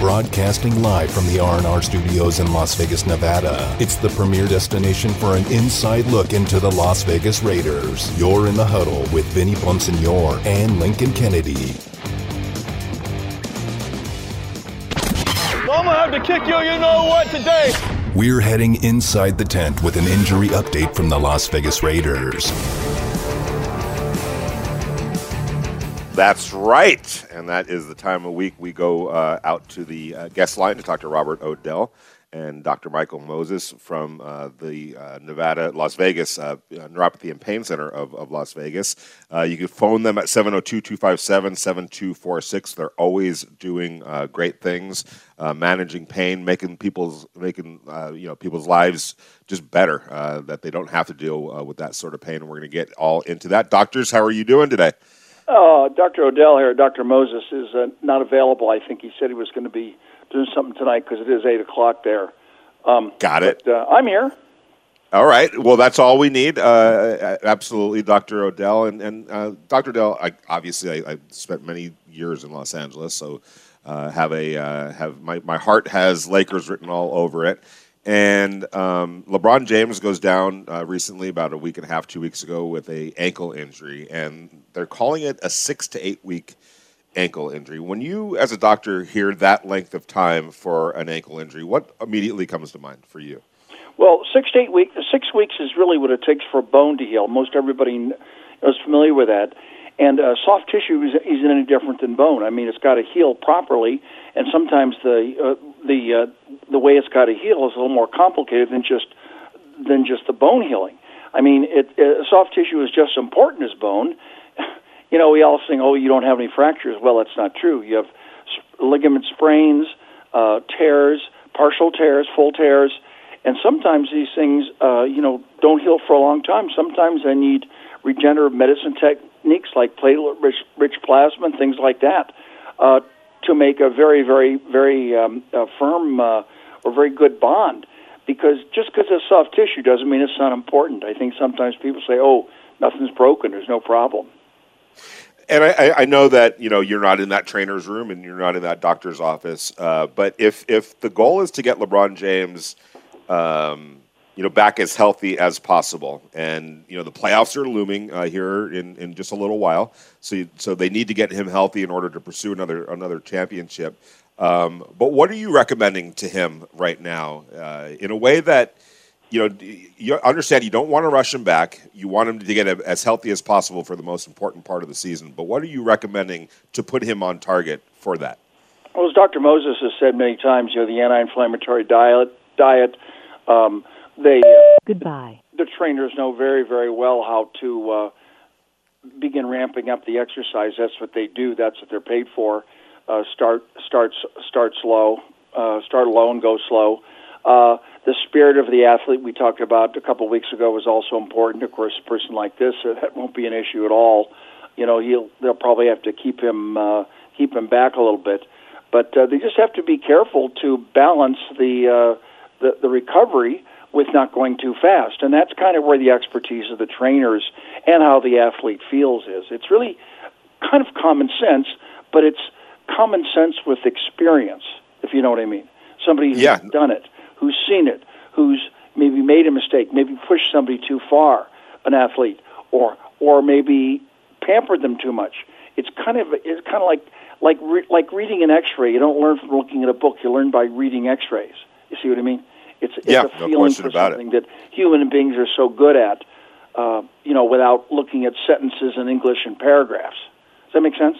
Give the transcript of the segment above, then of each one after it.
broadcasting live from the R&R studios in Las Vegas, Nevada. It's the premier destination for an inside look into the Las Vegas Raiders. You're in the huddle with Vinny Bonsignore and Lincoln Kennedy. I'm gonna have to kick you, you know what, today. We're heading inside the tent with an injury update from the Las Vegas Raiders. That's right. And that is the time of week we go uh, out to the uh, guest line to talk to Robert Odell and Dr. Michael Moses from uh, the uh, Nevada, Las Vegas uh, Neuropathy and Pain Center of, of Las Vegas. Uh, you can phone them at 702 257 7246. They're always doing great things, managing pain, making people's, making, you know, people's lives just better, that they don't have to deal with that sort of pain. And we're going to get all into that. Doctors, how are you doing today? Uh, Dr. Odell here, Dr. Moses, is uh, not available. I think he said he was going to be doing something tonight because it is 8 o'clock there. Um, Got it. But, uh, I'm here. All right. Well, that's all we need. Uh, absolutely, Dr. Odell. And, and uh, Dr. Odell, I, obviously, I, I, spent many years in Los Angeles, so uh, have a have my, my heart has Lakers written all over it. And um, LeBron James goes down uh, recently, about a week and a half, two weeks ago, with a ankle injury, and they're calling it a six to eight week ankle injury. When you, as a doctor, hear that length of time for an ankle injury, what immediately comes to mind for you? Well, six to eight weeks. Six weeks is really what it takes for a bone to heal. Most everybody is familiar with that. And uh, soft tissue is, isn't any different than bone. I mean, it's got to heal properly, and sometimes the uh, the uh, the way it's got to heal is a little more complicated than just than just the bone healing. I mean, it, uh, soft tissue is just as important as bone. You know, we all think, "Oh, you don't have any fractures." Well, that's not true. You have ligament sprains, uh, tears, partial tears, full tears, and sometimes these things, uh, you know, don't heal for a long time. Sometimes they need regenerative medicine techniques like platelet-rich rich plasma and things like that uh, to make a very, very, very um, firm uh, or very good bond. Because just because it's soft tissue doesn't mean it's not important. I think sometimes people say, "Oh, nothing's broken. There's no problem." And I, I know that you know you're not in that trainer's room and you're not in that doctor's office. Uh, but if if the goal is to get LeBron James, um, you know, back as healthy as possible, and you know the playoffs are looming uh, here in, in just a little while, so you, so they need to get him healthy in order to pursue another another championship. Um, but what are you recommending to him right now uh, in a way that you know you understand you don't want to rush him back. You want him to get as healthy as possible for the most important part of the season. But what are you recommending to put him on target for that? Well, as Dr. Moses has said many times, you know the anti-inflammatory diet diet. Um, they uh, goodbye. The trainers know very very well how to uh, begin ramping up the exercise. That's what they do. That's what they're paid for uh, start start start slow, uh, start low and go slow. Uh, the spirit of the athlete we talked about a couple of weeks ago was also important. Of course, a person like this uh, that won't be an issue at all. You know, he'll they'll probably have to keep him uh, keep him back a little bit, but uh, they just have to be careful to balance the uh, the, the recovery with not going too fast, and that's kind of where the expertise of the trainers and how the athlete feels is. It's really kind of common sense, but it's common sense with experience, if you know what I mean. Somebody who's yeah. done it, who's seen it, who's maybe made a mistake, maybe pushed somebody too far, an athlete, or or maybe pampered them too much. It's kind of it's kind of like like re- like reading an X-ray. You don't learn from looking at a book. You learn by reading X-rays. You see what I mean? It's it's yeah, a feeling no for something it. that human beings are so good at. Uh, you know, without looking at sentences in English and paragraphs. Does that make sense?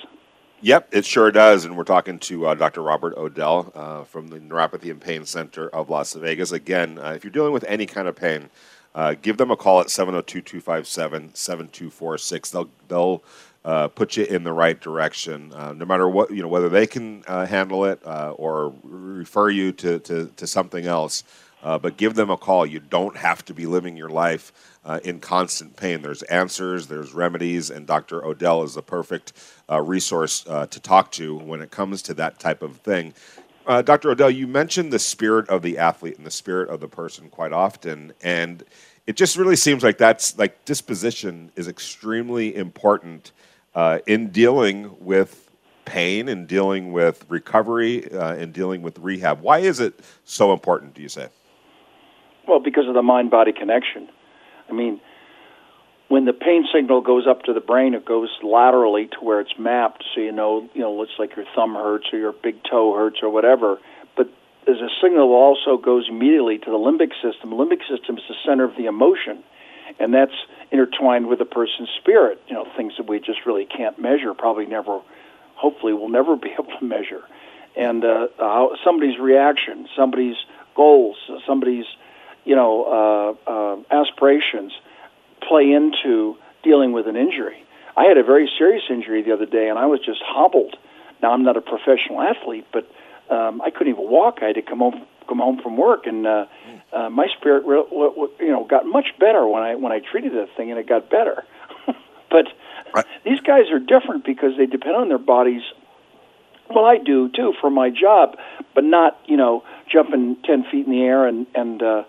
Yep, it sure does. And we're talking to uh, Dr. Robert Odell uh, from the Neuropathy and Pain Center of Las Vegas. Again, uh, if you're dealing with any kind of pain, uh, give them a call at 702 257 7246. They'll, they'll uh, put you in the right direction, uh, no matter what, you know, whether they can handle it or refer you to, to, to something else. But give them a call. You don't have to be living your life uh, in constant pain. There's answers, there's remedies, and Dr. Odell is the perfect uh, resource uh, to talk to when it comes to that type of thing. Uh, Dr. Odell, you mentioned the spirit of the athlete and the spirit of the person quite often, and it just really seems like that's like disposition is extremely important uh, in dealing with pain and dealing with recovery uh, and dealing with rehab. Why is it so important? Do you say? Well, because of the mind-body connection. I mean, when the pain signal goes up to the brain, it goes laterally to where it's mapped. So you know, you know, it's like your thumb hurts or your big toe hurts or whatever. But there's a signal that also goes immediately to the limbic system. The limbic system is the center of the emotion, and that's intertwined with a person's spirit. You know, things that we just really can't measure, probably never, hopefully, we'll never be able to measure. And uh, how somebody's reaction, somebody's goals, somebody's, you know, uh, uh, aspirations play into dealing with an injury. I had a very serious injury the other day, and I was just hobbled. Now I'm not a professional athlete, but um, I couldn't even walk. I had to come home come home from work, and uh, uh, my spirit, re- w- w- you know, got much better when I when I treated that thing, and it got better. but right. these guys are different because they depend on their bodies. Well, I do too for my job, but not you know jumping ten feet in the air and and uh,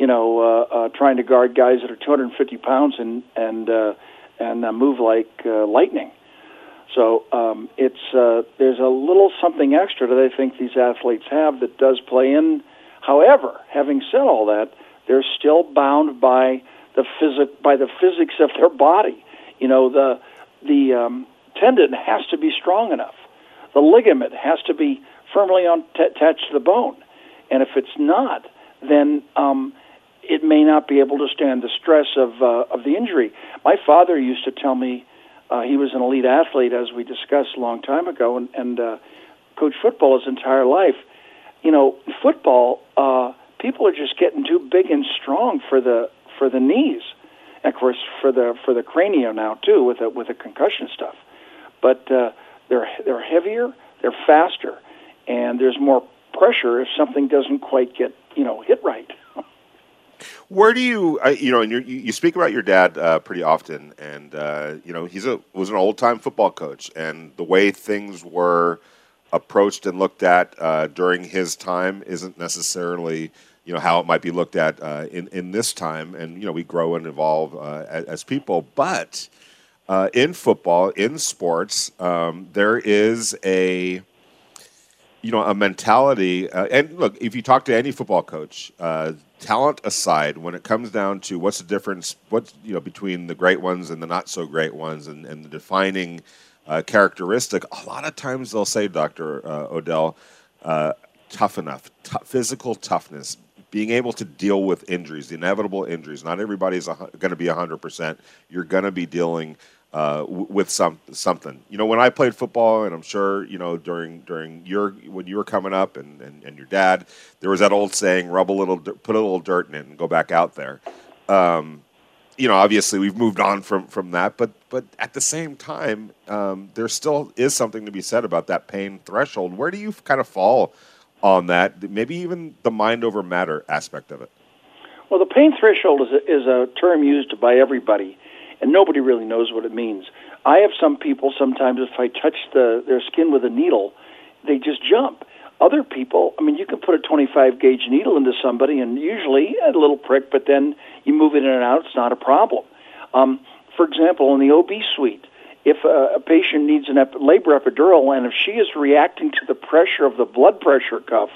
you know, uh, uh, trying to guard guys that are 250 pounds and and uh, and uh, move like uh, lightning. So um, it's uh, there's a little something extra that I think these athletes have that does play in. However, having said all that, they're still bound by the physic by the physics of their body. You know, the the um, tendon has to be strong enough. The ligament has to be firmly on, t- attached to the bone, and if it's not, then um, it may not be able to stand the stress of uh, of the injury. My father used to tell me uh, he was an elite athlete, as we discussed a long time ago, and, and uh, coached football his entire life. You know, football uh, people are just getting too big and strong for the for the knees, and of course for the for the cranium now too with the, with the concussion stuff. But uh, they're they're heavier, they're faster, and there's more pressure if something doesn't quite get you know hit right. Where do you, uh, you know, and you you speak about your dad uh, pretty often, and uh, you know he's a was an old time football coach, and the way things were approached and looked at uh, during his time isn't necessarily you know how it might be looked at uh, in in this time, and you know we grow and evolve uh, as, as, people, but in football, in sports, um, there is a you know a mentality uh, and look if you talk to any football coach uh, talent aside when it comes down to what's the difference what's you know between the great ones and the not so great ones and, and the defining uh, characteristic a lot of times they'll say dr uh, odell uh, tough enough t- physical toughness being able to deal with injuries the inevitable injuries. Not everybody's going to be 100% you're going to be dealing uh, with some something. You know, when I played football, and I'm sure you know during during your when you were coming up, and, and, and your dad, there was that old saying, "Rub a little, put a little dirt in it, and go back out there." Um, you know, obviously we've moved on from from that, but but at the same time, um, there still is something to be said about that pain threshold. Where do you kind of fall on that? Maybe even the mind over matter aspect of it. Well, the pain threshold is a, is a term used by everybody and nobody really knows what it means. I have some people sometimes if I touch the their skin with a needle, they just jump. Other people, I mean, you can put a 25 gauge needle into somebody, and usually a little prick, but then you move it in and out. It's not a problem. Um, for example, in the OB suite, if a, a patient needs an ep- labor epidural, and if she is reacting to the pressure of the blood pressure cuff,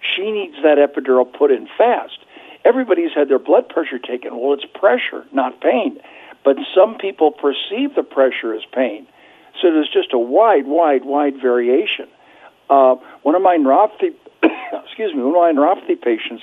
she needs that epidural put in fast. Everybody's had their blood pressure taken. Well, it's pressure, not pain. But some people perceive the pressure as pain. So there's just a wide, wide, wide variation. Uh, one of my neuropathy, excuse me, one of my neuropathy patients,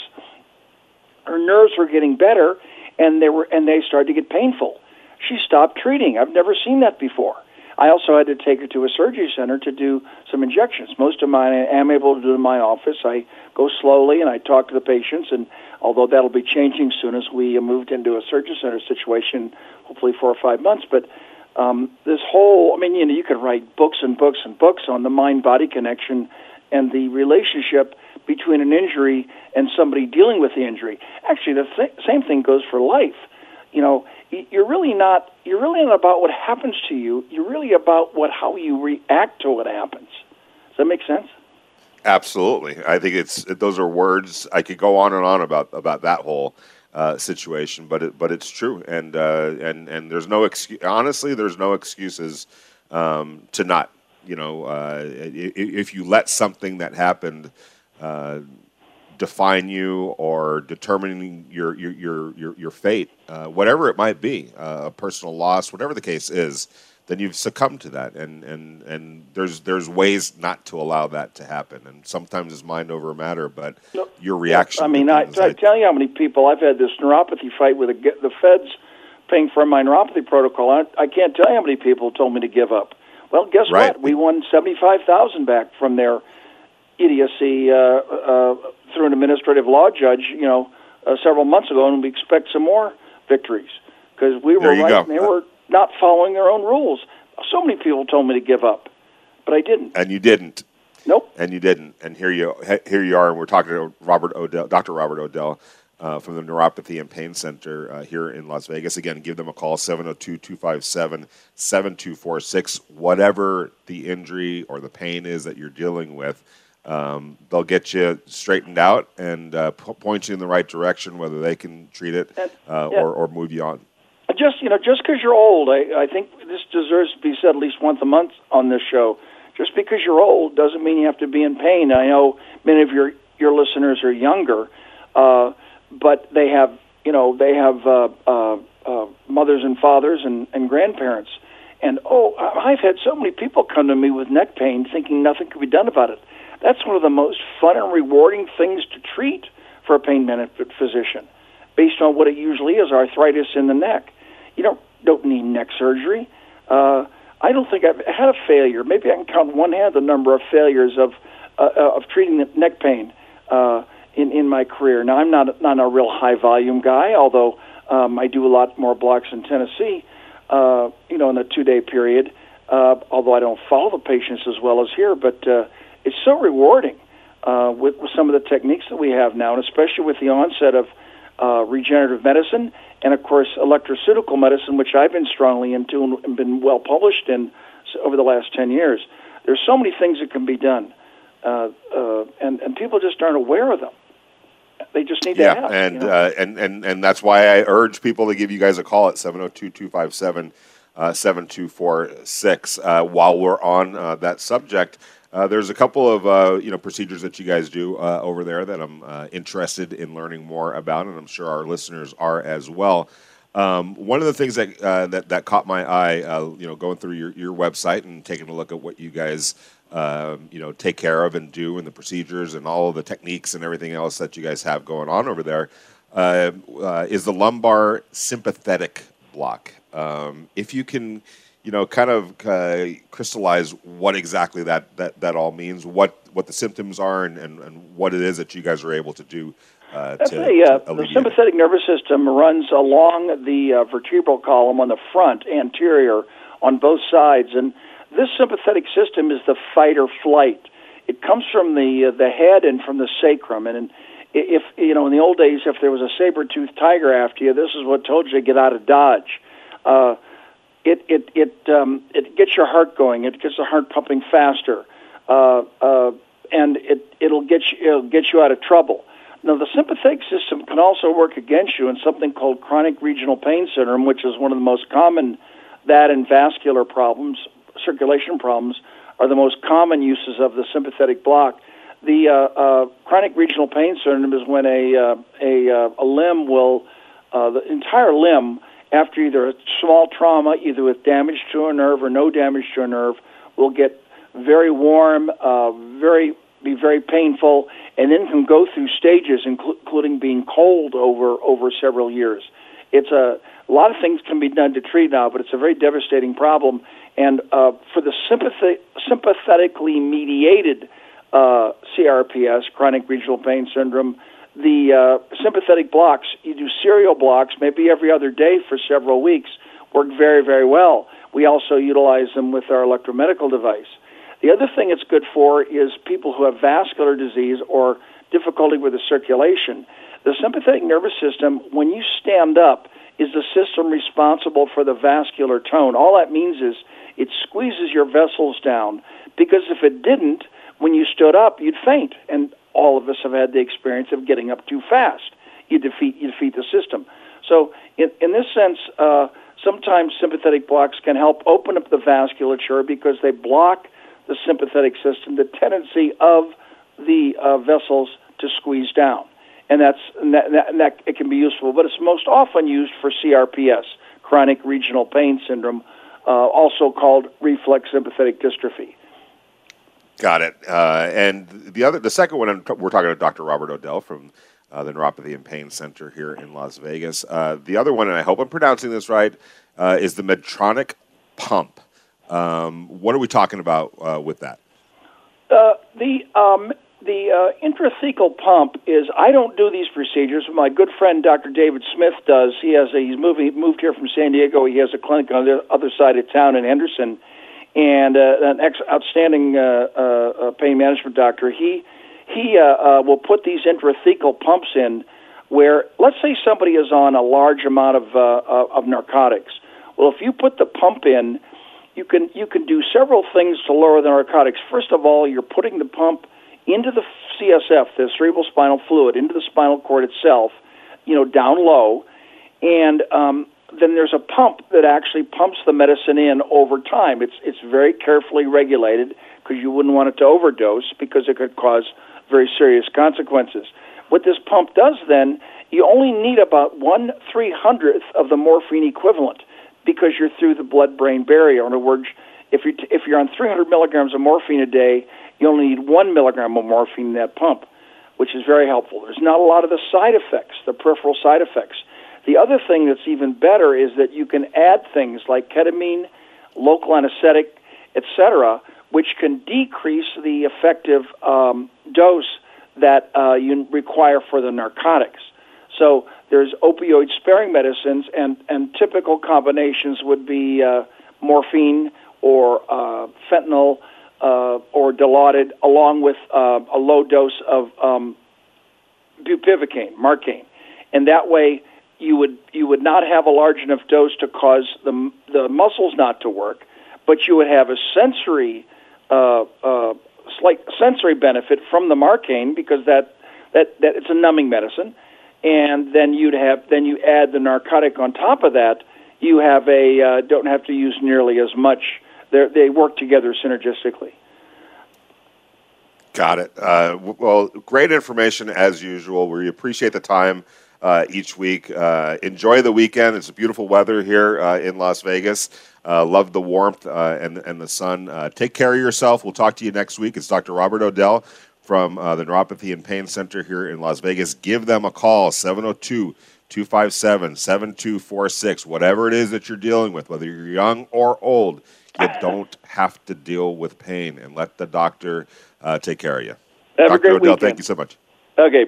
her nerves were getting better, and they were, and they started to get painful. She stopped treating. I've never seen that before. I also had to take her to a surgery center to do some injections. Most of mine I am able to do in my office. I go slowly and I talk to the patients, and although that'll be changing soon as we moved into a surgery center situation, hopefully four or five months. But um, this whole, I mean, you know, you could write books and books and books on the mind-body connection and the relationship between an injury and somebody dealing with the injury. Actually, the th- same thing goes for life. You know, you're really not you're really not about what happens to you. You're really about what how you react to what happens. Does that make sense? Absolutely. I think it's those are words I could go on and on about about that whole uh, situation, but it, but it's true, and uh, and and there's no excuse. Honestly, there's no excuses um, to not you know, uh, if you let something that happened uh, define you or determining your your your your, your fate, uh, whatever it might be, uh, a personal loss, whatever the case is, then you've succumbed to that, and and and there's there's ways not to allow that to happen, and sometimes it's mind over matter, but no, your reaction. I mean, I, I, tell you how many people I've had this neuropathy fight with the, the feds paying for my neuropathy protocol. I, I can't tell you how many people told me to give up. Well, guess right. what? We won seventy five thousand back from their idiocy uh, uh, through an administrative law judge, you know, uh, several months ago, and we expect some more victories because we were right, and they were not following their own rules. So many people told me to give up, but I didn't. And you didn't. Nope. And you didn't. And here you here you are, and we're talking to Robert Odell, Dr. Robert Odell. Uh, from the Neuropathy and Pain Center uh, here in Las Vegas. Again, give them a call, 702 257 7246. Whatever the injury or the pain is that you're dealing with, um, they'll get you straightened out and uh, point you in the right direction, whether they can treat it uh, yeah. or, or move you on. Just you know, just because you're old, I, I think this deserves to be said at least once a month on this show. Just because you're old doesn't mean you have to be in pain. I know many of your your listeners are younger, uh, but they have you know they have uh, uh, uh, mothers and fathers and, and grandparents. And oh, I've had so many people come to me with neck pain, thinking nothing could be done about it. That's one of the most fun and rewarding things to treat for a pain management physician, based on what it usually is arthritis in the neck. You don't, don't need neck surgery. Uh, I don't think I've had a failure. Maybe I can count one hand the number of failures of, uh, uh of treating neck pain uh, in, in my career. Now, I'm not, not a real high volume guy, although um, I do a lot more blocks in Tennessee, uh, you know, in a two day period. Uh, although I don't follow the patients as well as here, but uh, it's so rewarding uh, with, with some of the techniques that we have now, and especially with the onset of uh, regenerative medicine and, of course, electroceutical medicine, which I've been strongly into and been well published in over the last 10 years. There's so many things that can be done, uh, uh, and, and people just aren't aware of them. They just need yeah, to ask. and, you know? uh, and, and, and that's why I urge people to give you guys a call at 702 257 7246 uh, while we're on uh, that subject. Uh, there's a couple of uh, you know procedures that you guys do uh, over there that I'm uh, interested in learning more about, and I'm sure our listeners are as well. Um, one of the things that, uh, that that caught my eye, uh, you know, going through your, your website and taking a look at what you guys um, you know take care of and do, and the procedures and all of the techniques and everything else that you guys have going on over there, is the lumbar sympathetic block. Um, if you can you know, kind of uh, crystallize what exactly that, that, that all means, what, what the symptoms are, and, and, and what it is that you guys are able to do. Uh, to, a, uh, the sympathetic nervous system runs along the uh, vertebral column on the front, anterior, on both sides, and this sympathetic system is the fight or flight. It comes from the uh, the head and from the sacrum, and if you know, in the old days, if there was a saber-toothed tiger after you, this is what told you to get out of dodge. Uh, it it it um, it gets your heart going. It gets the heart pumping faster, uh, uh, and it it'll get you it'll get you out of trouble. Now, the sympathetic system can also work against you in something called chronic regional pain syndrome, which is one of the most common. That and vascular problems, circulation problems, are the most common uses of the sympathetic block. The uh, uh, chronic regional pain syndrome is when a uh, a, uh, a limb will, the entire limb after either a small trauma, either with damage to a nerve or no damage to a nerve, will get very warm, uh, very be very painful, and then can go through stages, including being cold over over several years. It's a, a lot of things can be done to treat now, but it's a very devastating problem. And uh, for the sympathetically mediated uh, CRPS, chronic regional pain syndrome, the uh, sympathetic blocks, you do serial blocks maybe every other day for several weeks, work very, very well. We also utilize them with our electromedical device. The other thing it's good for is people who have vascular disease or difficulty with the circulation. The sympathetic nervous system, when you stand up, is the system responsible for the vascular tone. All that means is it squeezes your vessels down because if it didn't, when you stood up, you'd faint. And all of us have had the experience of getting up too fast. You defeat you defeat the system. So in in this sense, uh, sometimes sympathetic blocks can help open up the vasculature because they block the sympathetic system, the tendency of the uh, vessels to squeeze down. And that's and that, and that, it can be useful, but it's most often used for CRPS, chronic regional pain syndrome, uh, also called reflex sympathetic dystrophy. Got it. Uh, and the other, the second one, we're talking to Dr. Robert Odell from uh, the Neuropathy and Pain Center here in Las Vegas. Uh, the other one, and I hope I'm pronouncing this right, uh, is the Medtronic pump. Um, what are we talking about uh, with that? Uh, the um, the intrathecal pump is. I don't do these procedures. My good friend Dr. David Smith does. He has a, he's moving He moved here from San Diego. He has a clinic on the other side of town in Henderson and uh, an ex- outstanding uh, uh, uh, pain management doctor. He he uh, uh, will put these intrathecal pumps in where, let's say, somebody is on a large amount of uh, of narcotics. Well, if you put the pump in, you can you can do several things to lower the narcotics. First of all, you're putting the pump into the CSF, the cerebral spinal fluid, into the spinal cord itself, you know, down low, and um, then there's a pump that actually pumps the medicine in over time. It's it's very carefully regulated because you wouldn't want it to overdose because it could cause very serious consequences. What this pump does then, you only need about one three hundredth of the morphine equivalent because you're through the blood-brain barrier. In other words, if you if you're on 300 milligrams of morphine a day, you only need one milligram of morphine in that pump, which is very helpful. There's not a lot of the side effects, the peripheral side effects. The other thing that's even better is that you can add things like ketamine, local anesthetic, etc., which can decrease the effective um, dose that uh, you require for the narcotics. So there's opioid sparing medicines, and, and typical combinations would be uh, morphine or uh, fentanyl uh, or Dilaudid, along with uh, a low dose of um, bupivacaine, Marcaine. And that way, you would you would not have a large enough dose to cause the the muscles not to work, but you would have a sensory uh, uh, slight sensory benefit from the Marcaine because that that that it's a numbing medicine, and then you'd have then you add the narcotic on top of that. You have a uh, don't have to use nearly as much. They they work together synergistically. Got it. Uh, well, great information as usual. We appreciate the time uh, each week. Uh, enjoy the weekend. It's beautiful weather here uh, in Las Vegas. Uh, love the warmth uh, and, and the sun. Uh, take care of yourself. We'll talk to you next week. It's Dr. Robert Odell from the Neuropathy and Pain Center here in Las Vegas. Give them a call, 702 257 7246. Whatever it is that you're dealing with, whether you're young or old, you don't have to deal with pain and let the doctor take care of you. Have Dr. Odell, weekend. thank you so much. Okay.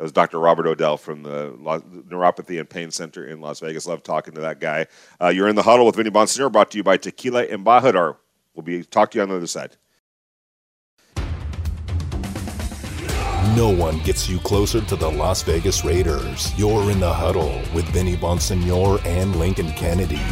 That was Dr. Robert Odell from the Neuropathy and Pain Center in Las Vegas. Love talking to that guy. Uh, you're in the huddle with Vinny Bonsignore, brought to you by Tequila Embajador. We'll be talk to you on the other side. No one gets you closer to the Las Vegas Raiders. You're in the huddle with Vinny Bonsignore and Lincoln Kennedy.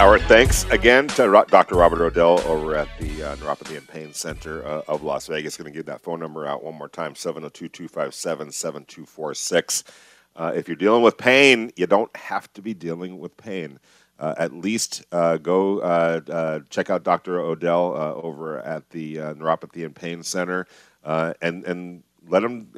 Our thanks again to Dr. Robert Odell over at the uh, Neuropathy and Pain Center uh, of Las Vegas. Going to give that phone number out one more time 702 257 7246. Uh, if you're dealing with pain, you don't have to be dealing with pain. Uh, at least uh, go uh, check out Dr. Odell over at the Neuropathy and Pain Center and, and let him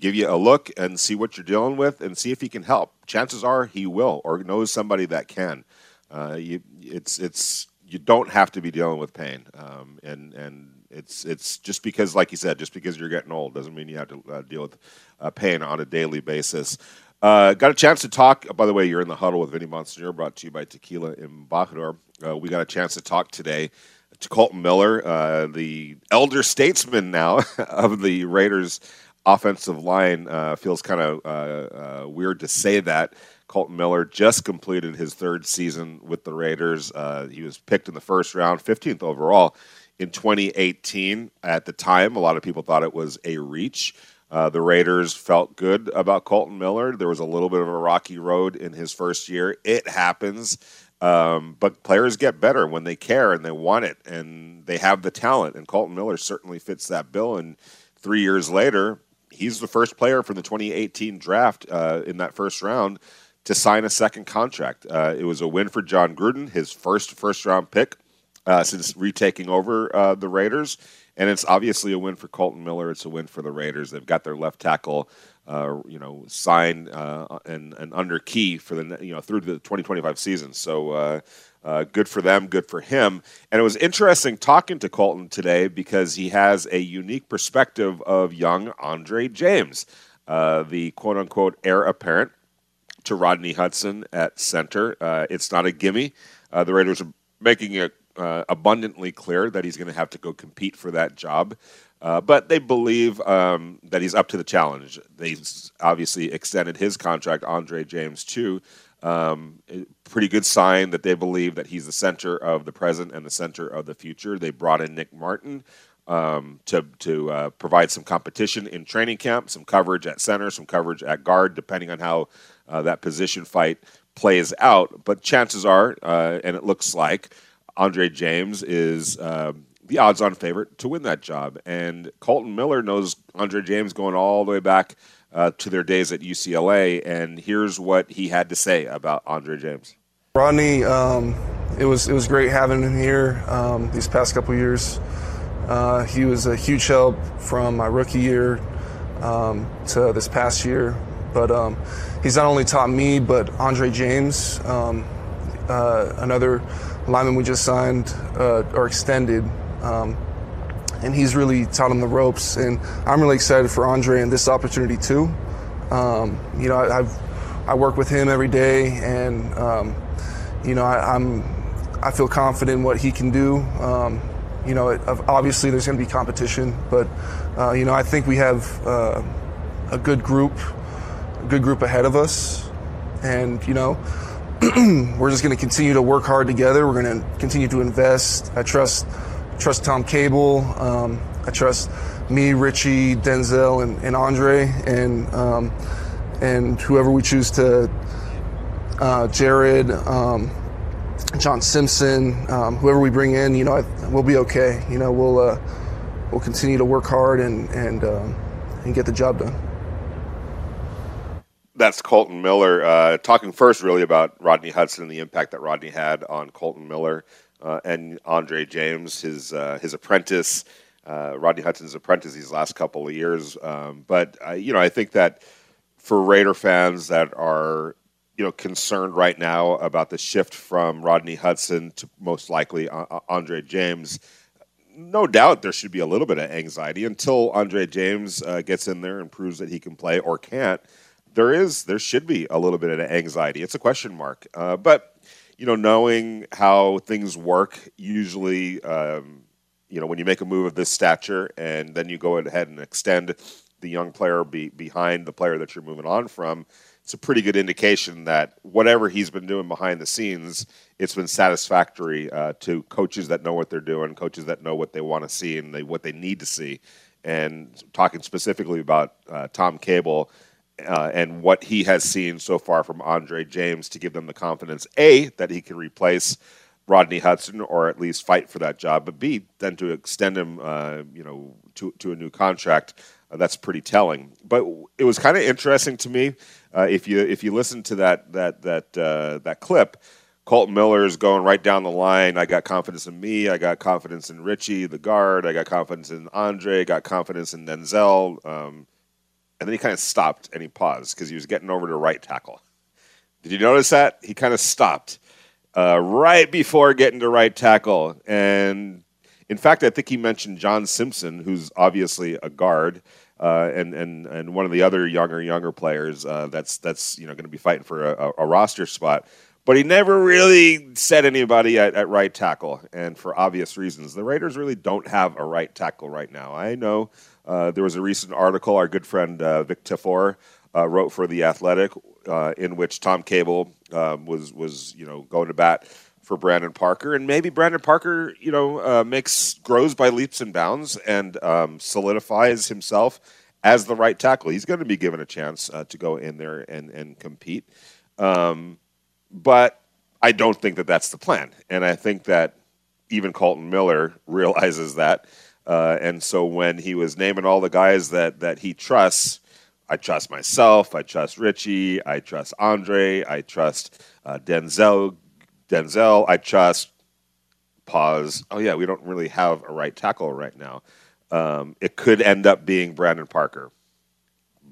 give you a look and see what you're dealing with and see if he can help. Chances are he will or knows somebody that can. Uh, you, it's it's you don't have to be dealing with pain, um, and and it's it's just because, like you said, just because you're getting old doesn't mean you have to uh, deal with uh, pain on a daily basis. Uh, got a chance to talk. By the way, you're in the huddle with Vinny Bonsignore, brought to you by Tequila Embajador. Uh, we got a chance to talk today to Kolton Miller, uh, the elder statesman now of the Raiders offensive line. feels kind of weird to say that. Kolton Miller just completed his third season with the Raiders. Uh, he was picked in the first round, 15th overall in 2018. At the time, a lot of people thought it was a reach. Uh, the Raiders felt good about Kolton Miller. There was a little bit of a rocky road in his first year. It happens. Um, but players get better when they care and they want it and they have the talent. And Kolton Miller certainly fits that bill. And three years later, he's the first player from the 2018 draft uh, in that first round to sign a second contract. Uh, it was a win for Jon Gruden, his first first round pick uh, since retaking over uh, the Raiders. And it's obviously a win for Kolton Miller. It's a win for the Raiders. They've got their left tackle, uh, you know, signed uh, and, and under key for the you know through the 2025 season. So uh, good for them, good for him. And it was interesting talking to Kolton today because he has a unique perspective of young Andre James, the quote unquote heir apparent to Rodney Hudson at center. Uh, it's not a gimme. Uh, the Raiders are making it uh, abundantly clear that he's going to have to go compete for that job. Uh, but they believe um, that he's up to the challenge. They obviously extended his contract, Andre James, too. Um, pretty good sign that they believe that he's the center of the present and the center of the future. They brought in Nick Martin um, to to uh, provide some competition in training camp, some coverage at center, some coverage at guard, depending on how uh, that position fight plays out. But chances are, uh, and it looks like, Andre James is um, the odds-on favorite to win that job. And Kolton Miller knows Andre James going all the way back uh, to their days at UCLA. And here's what he had to say about Andre James. Rodney, um, it was it was great having him here um, these past couple years. Uh, he was a huge help from my rookie year um, to this past year. But um, he's not only taught me, but Andre James, um, uh, another lineman we just signed uh, or extended. Um, and he's really taught him the ropes. And I'm really excited for Andre and this opportunity too. Um, you know, I, have I work with him every day, and um, you know, I, am I feel confident in what he can do. You know, obviously there's going to be competition, but uh, you know, I think we have uh, a good group, a good group ahead of us, and you know. we're just going to continue to work hard together. We're going to continue to invest. I trust trust Tom Cable. Um, I trust me, Richie, Denzelle, and, and Andre, and um, and whoever we choose to, uh, Jared, um, John Simpson, um, whoever we bring in, you know, we'll be okay. You know, we'll uh, we'll continue to work hard and and um, and get the job done. That's Kolton Miller uh, talking first, really about Rodney Hudson and the impact that Rodney had on Kolton Miller uh, and Andre James, his uh, his apprentice, uh, Rodney Hudson's apprentice these last couple of years. Um, but you know, I think that for Raider fans that are you know concerned right now about the shift from Rodney Hudson to most likely Andre James. No doubt there should be a little bit of anxiety until Andre James uh, gets in there and proves that he can play or can't. There is, there should be a little bit of anxiety. It's a question mark, uh, but you know, knowing how things work, usually, um, you know, when you make a move of this stature and then you go ahead and extend the young player be, behind the player that you're moving on from, it's a pretty good indication that whatever he's been doing behind the scenes, it's been satisfactory uh, to coaches that know what they're doing, coaches that know what they want to see and they, what they need to see. And talking specifically about uh, Tom Cable uh, and what he has seen so far from Andre James to give them the confidence a that he can replace Rodney Hudson or at least fight for that job, but b then to extend him, uh, you know, to to a new contract. Uh, that's pretty telling. But it was kind of interesting to me uh, if you if you listen to that that that uh, that clip. Kolton Miller is going right down the line. I got confidence in me. I got confidence in Richie, the guard. I got confidence in Andre. I got confidence in Denzelle. Um, and then he kind of stopped and he paused because he was getting over to right tackle. Did you notice that? He kind of stopped uh, right before getting to right tackle. And in fact, I think he mentioned John Simpson, who's obviously a guard. Uh, and, and, and one of the other younger younger players uh, that's that's you know going to be fighting for a, a, roster spot, but he never really said anybody at, at right tackle, and for obvious reasons, the Raiders really don't have a right tackle right now. I know uh, there was a recent article our good friend uh, Vic Tafur uh, wrote for the Athletic, uh, in which Tom Cable um, was was you know going to bat for Brandon Parker, and maybe Brandon Parker you know uh, makes grows by leaps and bounds and um, solidifies himself as the right tackle. He's going to be given a chance to go in there and and compete, um, but I don't think that that's the plan, and I think that even Kolton Miller realizes that. Uh, and so when he was naming all the guys that, that he trusts, I trust myself. I trust Richie. I trust Andre. I trust uh, Denzelle. Denzelle. I trust. Pause. Oh yeah, we don't really have a right tackle right now. Um, it could end up being Brandon Parker,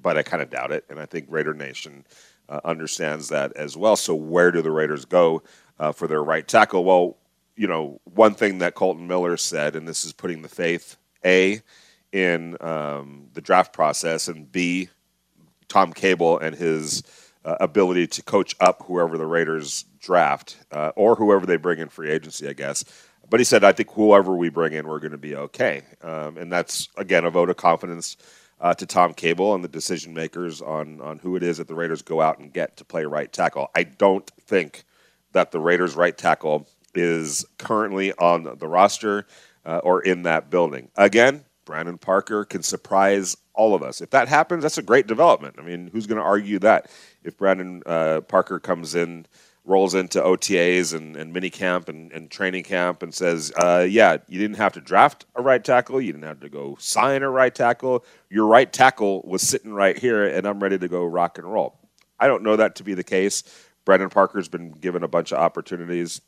but I kind of doubt it. And I think Raider Nation uh, understands that as well. So where do the Raiders go uh, for their right tackle? Well, you know, one thing that Kolton Miller said, and this is putting the faith a in um, the draft process, and b Tom Cable and his uh, ability to coach up whoever the Raiders draft uh, or whoever they bring in free agency, I guess. But he said, I think whoever we bring in, we're going to be okay. Um, and that's, again, a vote of confidence uh, to Tom Cable and the decision makers on, on who it is that the Raiders go out and get to play right tackle. I don't think that the Raiders' right tackle is currently on the roster uh, or in that building. Again, Brandon Parker can surprise all of us. If that happens, that's a great development. I mean, who's going to argue that? If Brandon uh, Parker comes in, rolls into OTAs and, and mini camp and, and training camp and says, uh, yeah, you didn't have to draft a right tackle. You didn't have to go sign a right tackle. Your right tackle was sitting right here, and I'm ready to go rock and roll. I don't know that to be the case. Brandon Parker's been given a bunch of opportunities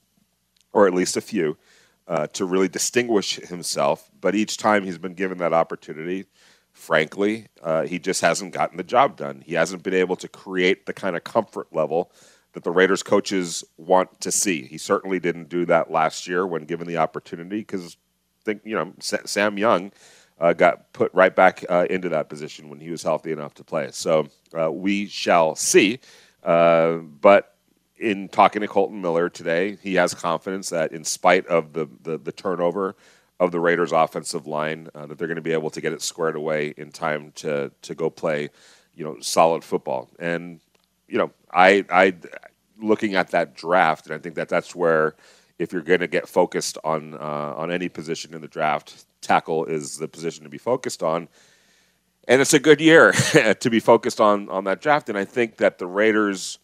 or at least a few, uh, to really distinguish himself. But each time he's been given that opportunity, frankly, uh, he just hasn't gotten the job done. He hasn't been able to create the kind of comfort level that the Raiders coaches want to see. He certainly didn't do that last year when given the opportunity because think you know Sam Young uh, got put right back uh, into that position when he was healthy enough to play. So uh, we shall see. Uh, but in talking to Kolton Miller today, he has confidence that in spite of the, the, the turnover of the Raiders' offensive line, uh, that they're going to be able to get it squared away in time to to go play, you know, solid football. And you know, I I looking at that draft, and I think that that's where if you're going to get focused on uh, on any position in the draft, tackle is the position to be focused on. And it's a good year to be focused on on that draft. And I think that the Raiders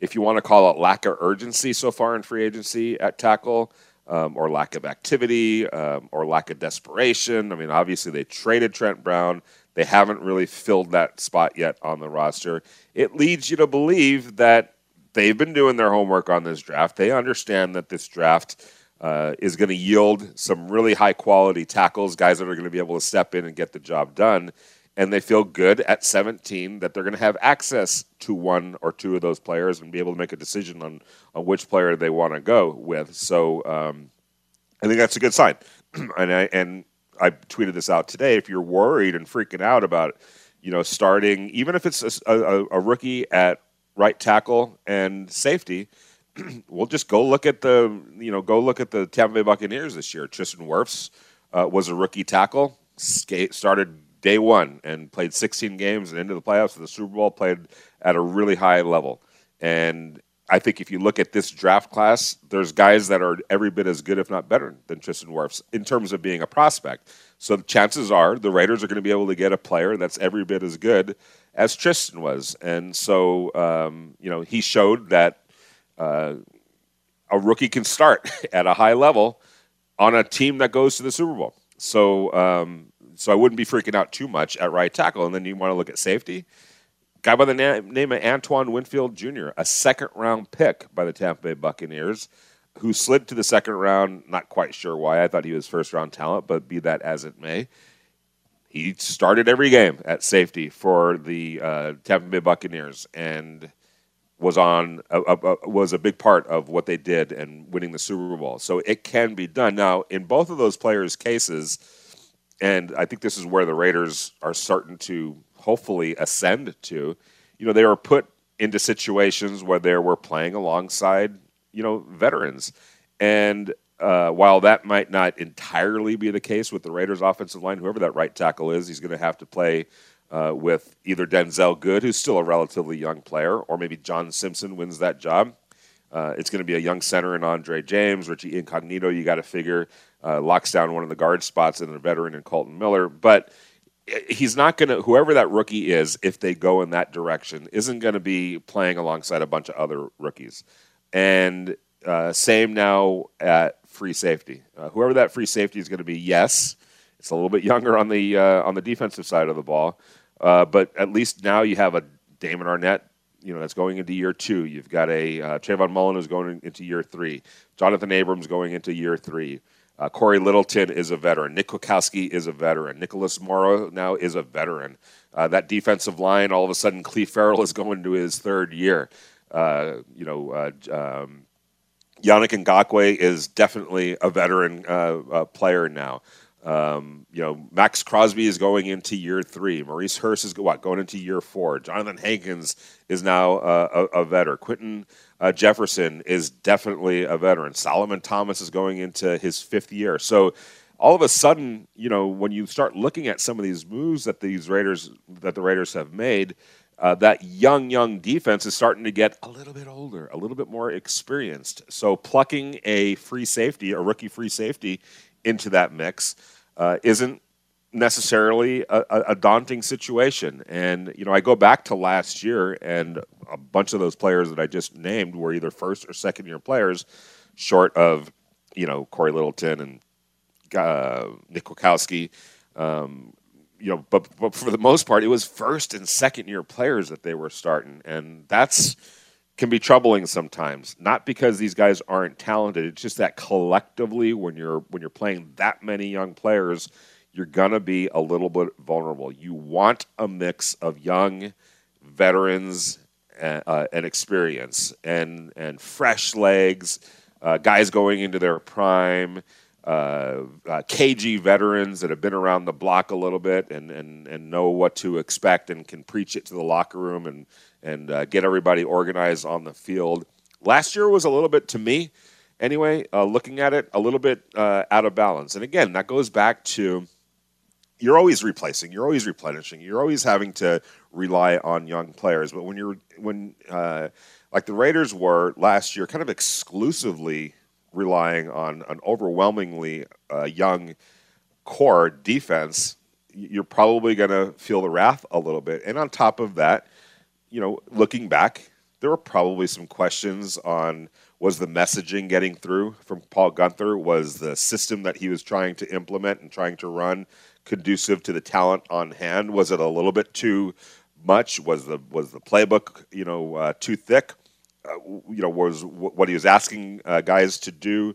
if you want to call it lack of urgency so far in free agency at tackle, um, or lack of activity, um, or lack of desperation. I mean, obviously they traded Trent Brown. They haven't really filled that spot yet on the roster. It leads you to believe that they've been doing their homework on this draft. They understand that this draft uh, is going to yield some really high quality tackles, guys that are going to be able to step in and get the job done and they feel good at 17 that they're going to have access to one or two of those players and be able to make a decision on, on which player they want to go with. So um, I think that's a good sign. and I and I tweeted this out today. If you're worried and freaking out about, you know, starting even if it's a, a, a rookie at right tackle and safety, we'll just go look at the you know go look at the Tampa Bay Buccaneers this year. Tristan Wirfs uh, was a rookie tackle. Skate, started day one and played 16 games and into the playoffs of the Super Bowl, played at a really high level. And I think if you look at this draft class, there's guys that are every bit as good, if not better, than Tristan Wirfs in terms of being a prospect. So chances are the Raiders are going to be able to get a player that's every bit as good as Tristan was. And so, um, you know, he showed that uh, a rookie can start at a high level on a team that goes to the Super Bowl. So, um, so I wouldn't be freaking out too much at right tackle. And then you want to look at safety. Guy by the na- name of Antoine Winfield Jr., a second round pick by the Tampa Bay Buccaneers, who slid to the second round. Not quite sure why. I thought he was first round talent, but be that as it may. He started every game at safety for the uh, Tampa Bay Buccaneers and was on a, a, was a big part of what they did and winning the Super Bowl. So it can be done. Now, in both of those players' cases, and I think this is where the Raiders are starting to hopefully ascend to. You know, they were put into situations where they were playing alongside, you know, veterans. And uh, while that might not entirely be the case with the Raiders' offensive line, whoever that right tackle is, he's going to have to play uh, with either Denzelle Good, who's still a relatively young player, or maybe John Simpson wins that job. Uh, it's going to be a young center in Andre James, Richie Incognito. You got to figure uh, locks down one of the guard spots and a veteran in Kolton Miller. But he's not going to, whoever that rookie is, if they go in that direction, isn't going to be playing alongside a bunch of other rookies. And uh, same now at free safety. Uh, whoever that free safety is going to be, yes, it's a little bit younger on the uh, on the defensive side of the ball, Uh, but at least now you have a Damon Arnette you know, that's going into year two. You've got a uh, Trayvon Mullen who's going into year three. Jonathan Abrams going into year three. Uh, Cory Littleton is a veteran. Nick Kwiatkowski is a veteran. Nicholas Morrow now is a veteran. Uh, that defensive line, all of a sudden, Clelin Ferrell is going to his third year. Uh, you know, uh, um, Yannick Ngakoue is definitely a veteran uh, uh, player now. Um, you know, Maxx Crosby is going into year three. Maurice Hurst is what going into year four. Johnathan Hankins is now uh, a, a, veteran. Quinton uh, Jefferson is definitely a veteran. Solomon Thomas is going into his fifth year. So all of a sudden, you know, when you start looking at some of these moves that these Raiders that the Raiders have made, uh, that young, young defense is starting to get a little bit older, a little bit more experienced. So plucking a free safety, a rookie free safety, into that mix uh, isn't necessarily a, a, daunting situation. And you know, I go back to last year, and a bunch of those players that I just named were either first or second year players, short of you know Cory Littleton and uh, Nick Kwiatkowski. Um, you know, but, but for the most part, it was first and second year players that they were starting, and that's can be troubling sometimes. Not because these guys aren't talented; it's just that collectively, when you're when you're playing that many young players, you're gonna be a little bit vulnerable. You want a mix of young veterans and, uh, and experience, and and fresh legs, uh, guys going into their prime. Uh, uh, KG veterans that have been around the block a little bit and, and, and know what to expect and can preach it to the locker room and and uh, get everybody organized on the field. Last year was a little bit, to me, anyway, uh, looking at it, a little bit uh, out of balance. And again, that goes back to you're always replacing, you're always replenishing, you're always having to rely on young players. But when you're when uh, like the Raiders were last year, kind of exclusively relying on an overwhelmingly uh, young core defense, you're probably going to feel the wrath a little bit. And on top of that, you know, looking back, there were probably some questions on was the messaging getting through from Paul Guenther? Was the system that he was trying to implement and trying to run conducive to the talent on hand? Was it a little bit too much? Was the was the playbook you know uh, too thick? Uh, you know, was what he was asking uh, guys to do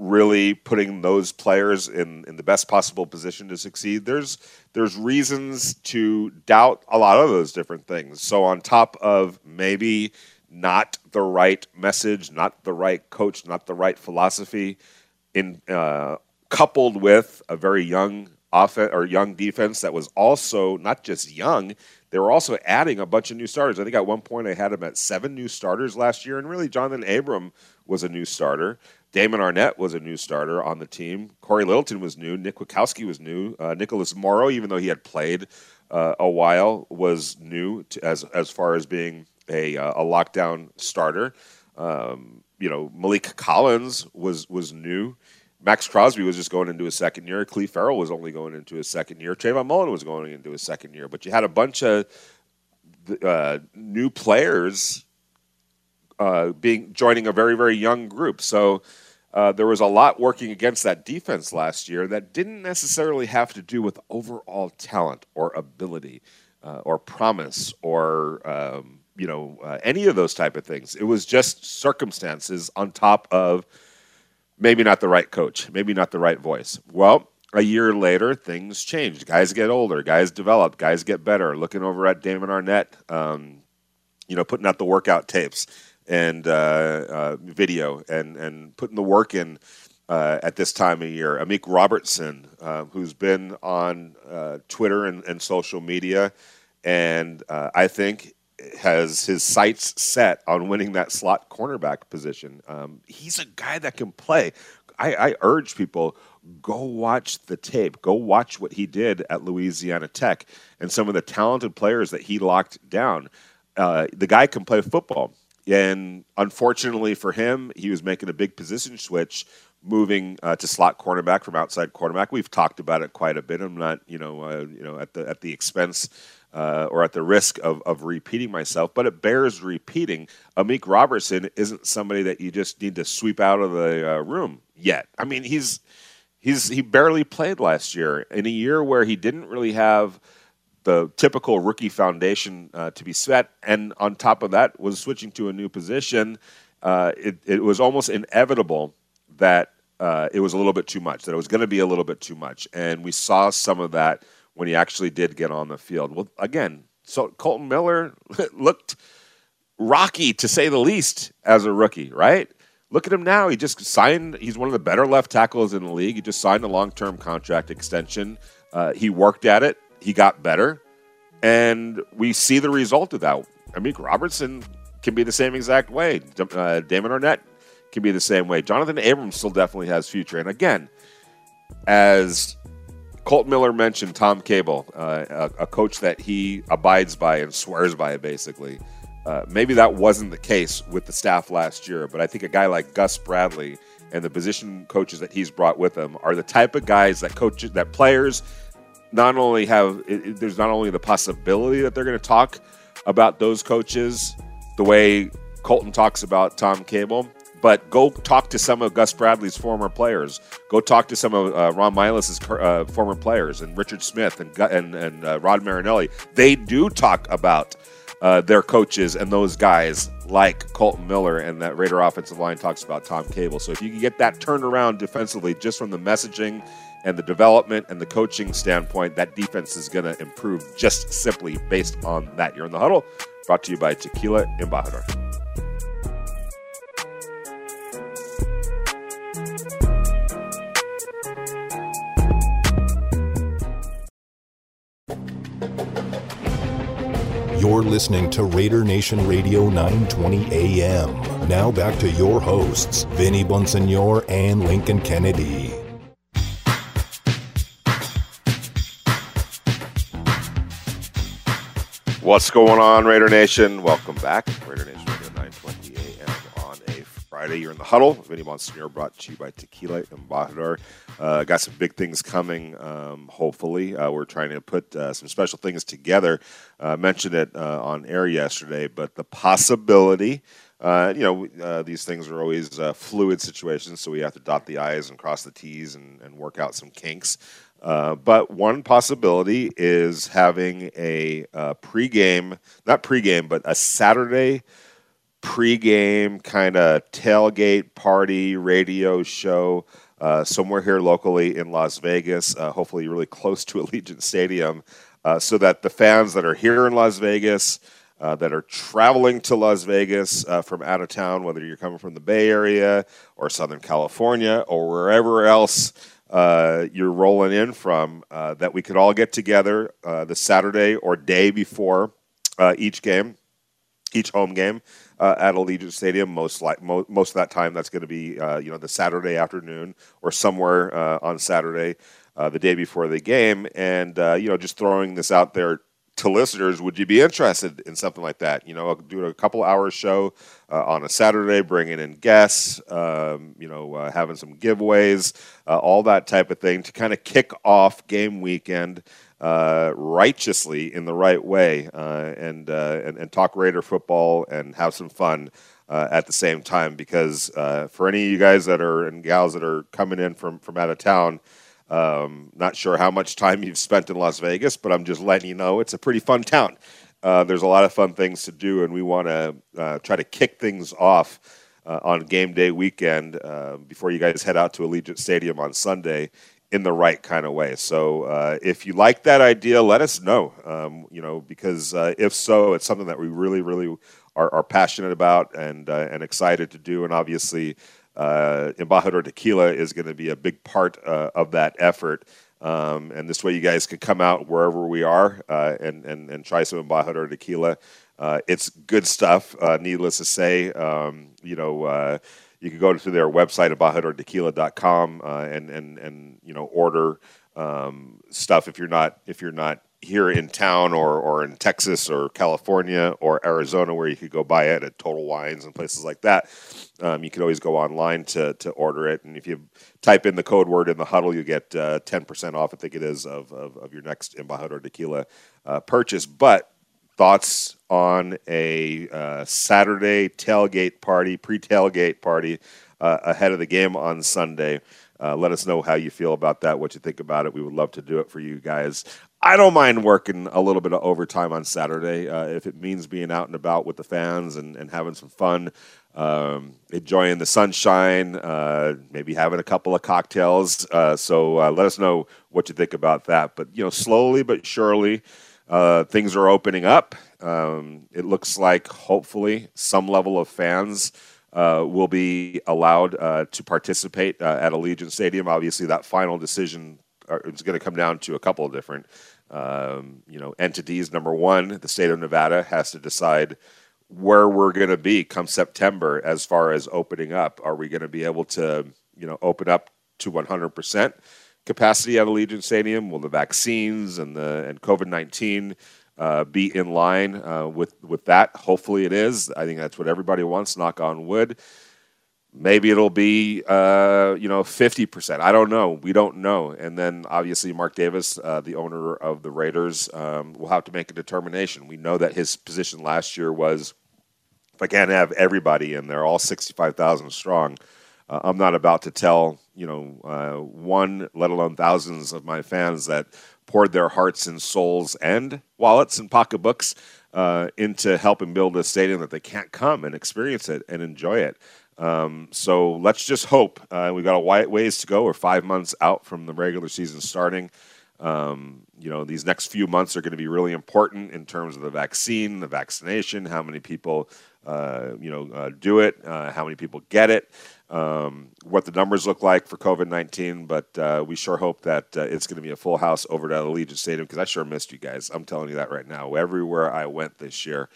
really putting those players in, in the best possible position to succeed. There's there's reasons to doubt a lot of those different things. So on top of maybe not the right message, not the right coach, not the right philosophy, in uh, coupled with a very young offense or young defense that was also not just young, they were also adding a bunch of new starters. I think at one point I had them at seven new starters last year, and really Johnathan Abram was a new starter. Damon Arnette was a new starter on the team. Cory Littleton was new. Nick Kwiatkowski was new. Uh, Nicholas Morrow, even though he had played uh, a while, was new to, as as far as being a uh, a lockdown starter. Um, you know, Maliek Collins was was new. Maxx Crosby was just going into his second year. Clelin Ferrell was only going into his second year. Trayvon Mullen was going into his second year. But you had a bunch of uh, new players uh, being joining a very very young group. So uh, there was a lot working against that defense last year that didn't necessarily have to do with overall talent or ability uh, or promise or um, you know uh, any of those type of things. It was just circumstances on top of maybe not the right coach, maybe not the right voice. Well, a year later, things changed. Guys get older, guys develop, guys get better. Looking over at Damon Arnette, um, you know, putting out the workout tapes and uh, uh, video and, and putting the work in uh, at this time of year. Amik Robertson, uh, who's been on uh, Twitter and, and, social media, and uh, I think has his sights set on winning that slot cornerback position. Um, he's a guy that can play. I, I, urge people go watch the tape. Go watch what he did at Louisiana Tech and some of the talented players that he locked down. Uh, the guy can play football, and unfortunately for him, he was making a big position switch, moving uh, to slot cornerback from outside cornerback. We've talked about it quite a bit. I'm not, you know, uh, you know, at the at the expense uh, or at the risk of, of repeating myself, but it bears repeating. Amik Robertson isn't somebody that you just need to sweep out of the uh, room yet. I mean, he's he's he barely played last year in a year where he didn't really have the typical rookie foundation uh, to be set, and on top of that, was switching to a new position. Uh, it, it was almost inevitable that uh, it was a little bit too much, that it was going to be a little bit too much, and we saw some of that when he actually did get on the field. Well, again, so Kolton Miller looked rocky to say the least as a rookie, right? Look at him now. He just signed. He's one of the better left tackles in the league. He just signed a long-term contract extension. Uh, he worked at it. He got better, and we see the result of that. Mean, Robertson can be the same exact way. Uh, Damon Arnette can be the same way. Johnathan Abrams still definitely has future. And again, as Colt Miller mentioned, Tom Cable, uh, a, a, coach that he abides by and swears by, basically. Uh, maybe that wasn't the case with the staff last year, but I think a guy like Gus Bradley and the position coaches that he's brought with him are the type of guys that coaches that players not only have it, it, there's not only the possibility that they're going to talk about those coaches the way Kolton talks about Tom Cable, but go talk to some of Gus Bradley's former players. Go talk to some of uh, Ron Milus's uh, former players and Richard Smith and and, and uh, Rod Marinelli. They do talk about uh, their coaches and those guys like Kolton Miller and that Raider offensive line talks about Tom Cable. So if you can get that turned around defensively just from the messaging and the development and the coaching standpoint, that defense is going to improve just simply based on that. You're in the huddle, brought to you by Tequila Embajador. You're listening to Raider Nation Radio 920 AM. Now back to your hosts, Vinny Bonsignore and Lincoln Kennedy. What's going on, Raider Nation? Welcome back. Raider Nation Friday. You're in the huddle. Vinny Bonsignore brought to you by Tequila Embajador. Uh, got some big things coming, um, hopefully. Uh, we're trying to put uh, some special things together. Uh, mentioned it uh, on air yesterday, but the possibility. Uh, you know, uh, these things are always fluid situations, so we have to dot the I's and cross the T's and, and work out some kinks. but one possibility is having a pregame, not pregame, but a Saturday pregame kind of tailgate party radio show uh, somewhere here locally in Las Vegas, uh, hopefully really close to Allegiant Stadium, uh, so that the fans that are here in Las Vegas, uh, that are traveling to Las Vegas uh, from out of town, whether you're coming from the Bay Area or Southern California or wherever else uh, you're rolling in from, that we could all get together the Saturday or day before each game, each home game uh, at Allegiant Stadium. Most like mo- most of that time, that's going to be uh, you know the Saturday afternoon or somewhere uh, on Saturday, uh, the day before the game, and uh, you know just throwing this out there to listeners. Would you be interested in something like that? You know, doing a couple hours show uh, on a Saturday, bringing in guests, um, you know, having some giveaways, all that type of thing to kind of kick off game weekend uh, righteously in the right way uh, and, uh, and, and talk Raider football and have some fun uh, at the same time. Because uh, for any of you guys that are and gals that are coming in from from out of town, um, not sure how much time you've spent in Las Vegas, but I'm just letting you know it's a pretty fun town. There's a lot of fun things to do, and we want to try to kick things off. on game day weekend, before you guys head out to Allegiant Stadium on Sunday, in the right kind of way. So uh, if you like that idea, let us know. Um, you know, because uh, if so, it's something that we really, really are, are passionate about and uh, and excited to do. And obviously, uh, Embajador Tequila is going to be a big part uh, of that effort. Um, and this way, you guys can come out wherever we are uh, and, and and try some Embajador Tequila. it's good stuff. needless to say, um, you know you can go to their website embajadortequila.com uh, and and and you know order um, stuff if you're not if you're not here in town or, or in Texas or California or Arizona where you could go buy it at Total Wines and places like that. Um, you can always go online to, to order it. And if you type in the code word in the huddle, you get uh, 10% off, I think it is, of, of, of your next Embajador Tequila uh, purchase. But thoughts on a uh, Saturday tailgate party, pre tailgate party uh, ahead of the game on Sunday. Uh, let us know how you feel about that, what you think about it. We would love to do it for you guys. I don't mind working a little bit of overtime on Saturday uh, if it means being out and about with the fans and, and having some fun, um, enjoying the sunshine, uh, maybe having a couple of cocktails. Uh, so let us know what you think about that. But you know, slowly but surely, uh, things are opening up. Um, it looks like hopefully some level of fans. Uh, will be allowed to participate at Allegiant Stadium. Obviously, that final decision is going to come down to a couple of different um, you know entities. Number one, the state of Nevada has to decide where we're going to be come September as far as opening up. Are we going to be able to you know open up to 100 percent capacity at Allegiant Stadium? Will the vaccines and the and COVID 19 uh, be in line uh, with with that? Hopefully, it is. I think that's what everybody wants. Knock on wood. Maybe it'll be, uh, you know, 50%. I don't know. We don't know. And then obviously, Mark Davis, uh, the owner of the Raiders, um, will have to make a determination. We know that his position last year was if I can't have everybody in there, all 65,000 strong, uh, I'm not about to tell, you know, uh, one, let alone thousands of my fans that poured their hearts and souls and wallets and pocketbooks uh, into helping build a stadium that they can't come and experience it and enjoy it. Um, so let's just hope. Uh, we've got a ways to go. We're five months out from the regular season starting. Um, you know, these next few months are going to be really important in terms of the vaccine, the vaccination, how many people, you know, uh, do it, uh, how many people get it, um, what the numbers look like for COVID 19. But uh, we sure hope that uh, it's going to be a full house over at Allegiant Stadium because I sure missed you guys. I'm telling you that right now. Everywhere I went this year,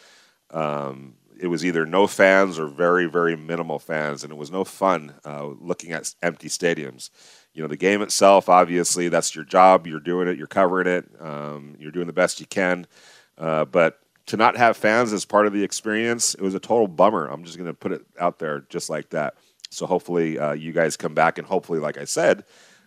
um, it was either no fans or very very minimal fans, and it was no fun uh, looking at empty stadiums. You know, the game itself, obviously, that's your job. You're doing it. You're covering it. Um, you're doing the best you can. Uh, but to not have fans as part of the experience, it was a total bummer. I'm just going to put it out there just like that. So hopefully, uh, you guys come back, and hopefully, like I said,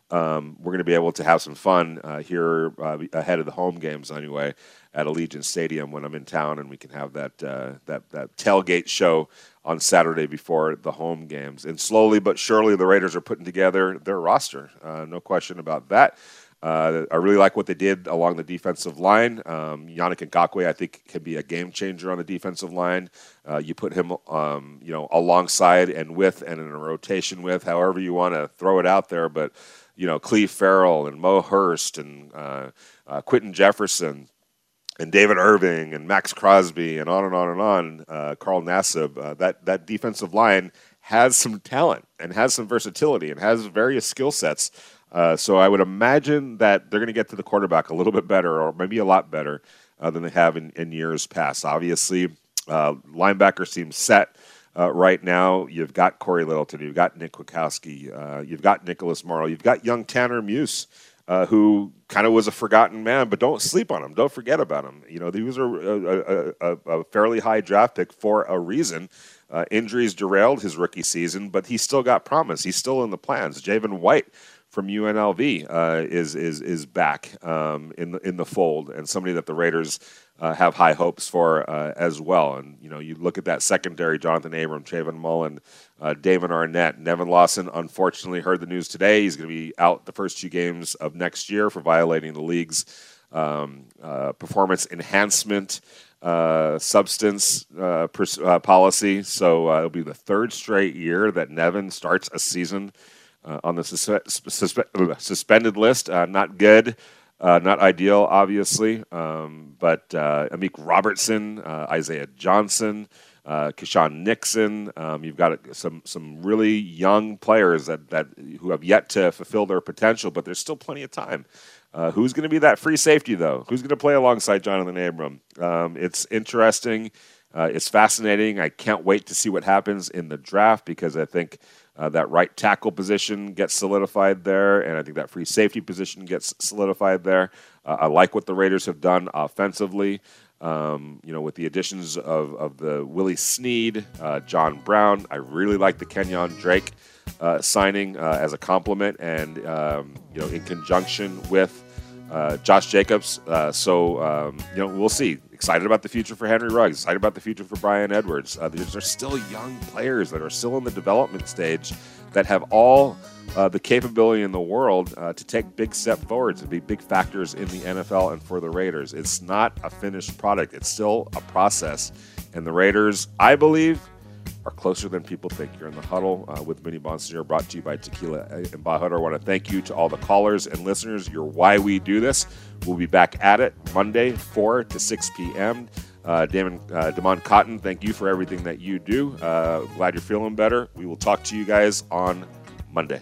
um, we're going to be able to have some fun uh, here uh, ahead of the home games anyway at Allegiant Stadium when I'm in town, and we can have that uh, that that tailgate show on Saturday before the home games. And slowly but surely, the Raiders are putting together their roster. Uh, no question about that. Uh, I really like what they did along the defensive line. Um, Yannick Ngakoue, I think, can be a game changer on the defensive line. Uh, you put him, um, you know, alongside and with and in a rotation with, however you want to throw it out there. But you know, Cleve Ferrell and Mo Hurst and uh, uh, Quinton Jefferson and David Irving and Maxx Crosby and on and on and on, uh, Carl Nassib, uh, that, that defensive line has some talent and has some versatility and has various skill sets. Uh, so I would imagine that they're going to get to the quarterback a little bit better or maybe a lot better uh, than they have in, in years past. Obviously, uh, linebacker seems set. Uh, right now, you've got Cory Littleton, you've got Nick Kwiatkowski, you've got Nicholas Morrow, you've got young Tanner Muse, uh, who kind of was a forgotten man, but don't sleep on him. Don't forget about him. You know, he was a, a, a, a fairly high draft pick for a reason. Uh, injuries derailed his rookie season, but he still got promise. He's still in the plans. Javin White from UNLV uh, is is is back um, in the in the fold, and somebody that the Raiders uh, have high hopes for uh, as well. And you know, you look at that secondary: Johnathan Abram, Trayvon Mullen, uh, Damon Arnette, Nevin Lawson. Unfortunately, heard the news today. He's going to be out the first two games of next year for violating the league's um, uh, performance enhancement uh, substance uh, pers- policy. So it'll be the third straight year that Nevin starts a season. On the suspe- suspended list, not good. Uh, not ideal, obviously, um, but uh, Amik Robertson, uh, Isaiah Johnson, uh, Nixon. Um, you've got some some really young players that, that who have yet to fulfill their potential, but there's still plenty of time. Uh, who's going to be that free safety though? Who's going to play alongside Johnathan Abram? Um, it's interesting. Uh, it's fascinating. I can't wait to see what happens in the draft because I think uh, that right tackle position gets solidified there, and I think that free safety position gets solidified there. Uh, I like what the Raiders have done offensively. Um, you know, with the additions of, of the Willie Snead, uh, John Brown, I really like the Kenyon Drake uh, signing uh, as a compliment, and um, you know, in conjunction with uh, Josh Jacobs. so um, you know, we'll see excited about the future for Henry Ruggs, excited about the future for Bryan Edwards. Uh, these are still young players that are still in the development stage that have all uh, the capability in the world uh, to take big step forwards and be big factors in the NFL and for the Raiders. It's not a finished product, it's still a process. And the Raiders, I believe, are closer than people think. You're in the huddle uh, with Vinny Bonsignore, brought to you by Tequila and Bahutter. I want to thank you to all the callers and listeners. You're why we do this. We'll be back at it Monday, 4 to 6 p.m. Uh, Damon, uh, Damon Cotton, thank you for everything that you do. Uh, glad you're feeling better. We will talk to you guys on Monday.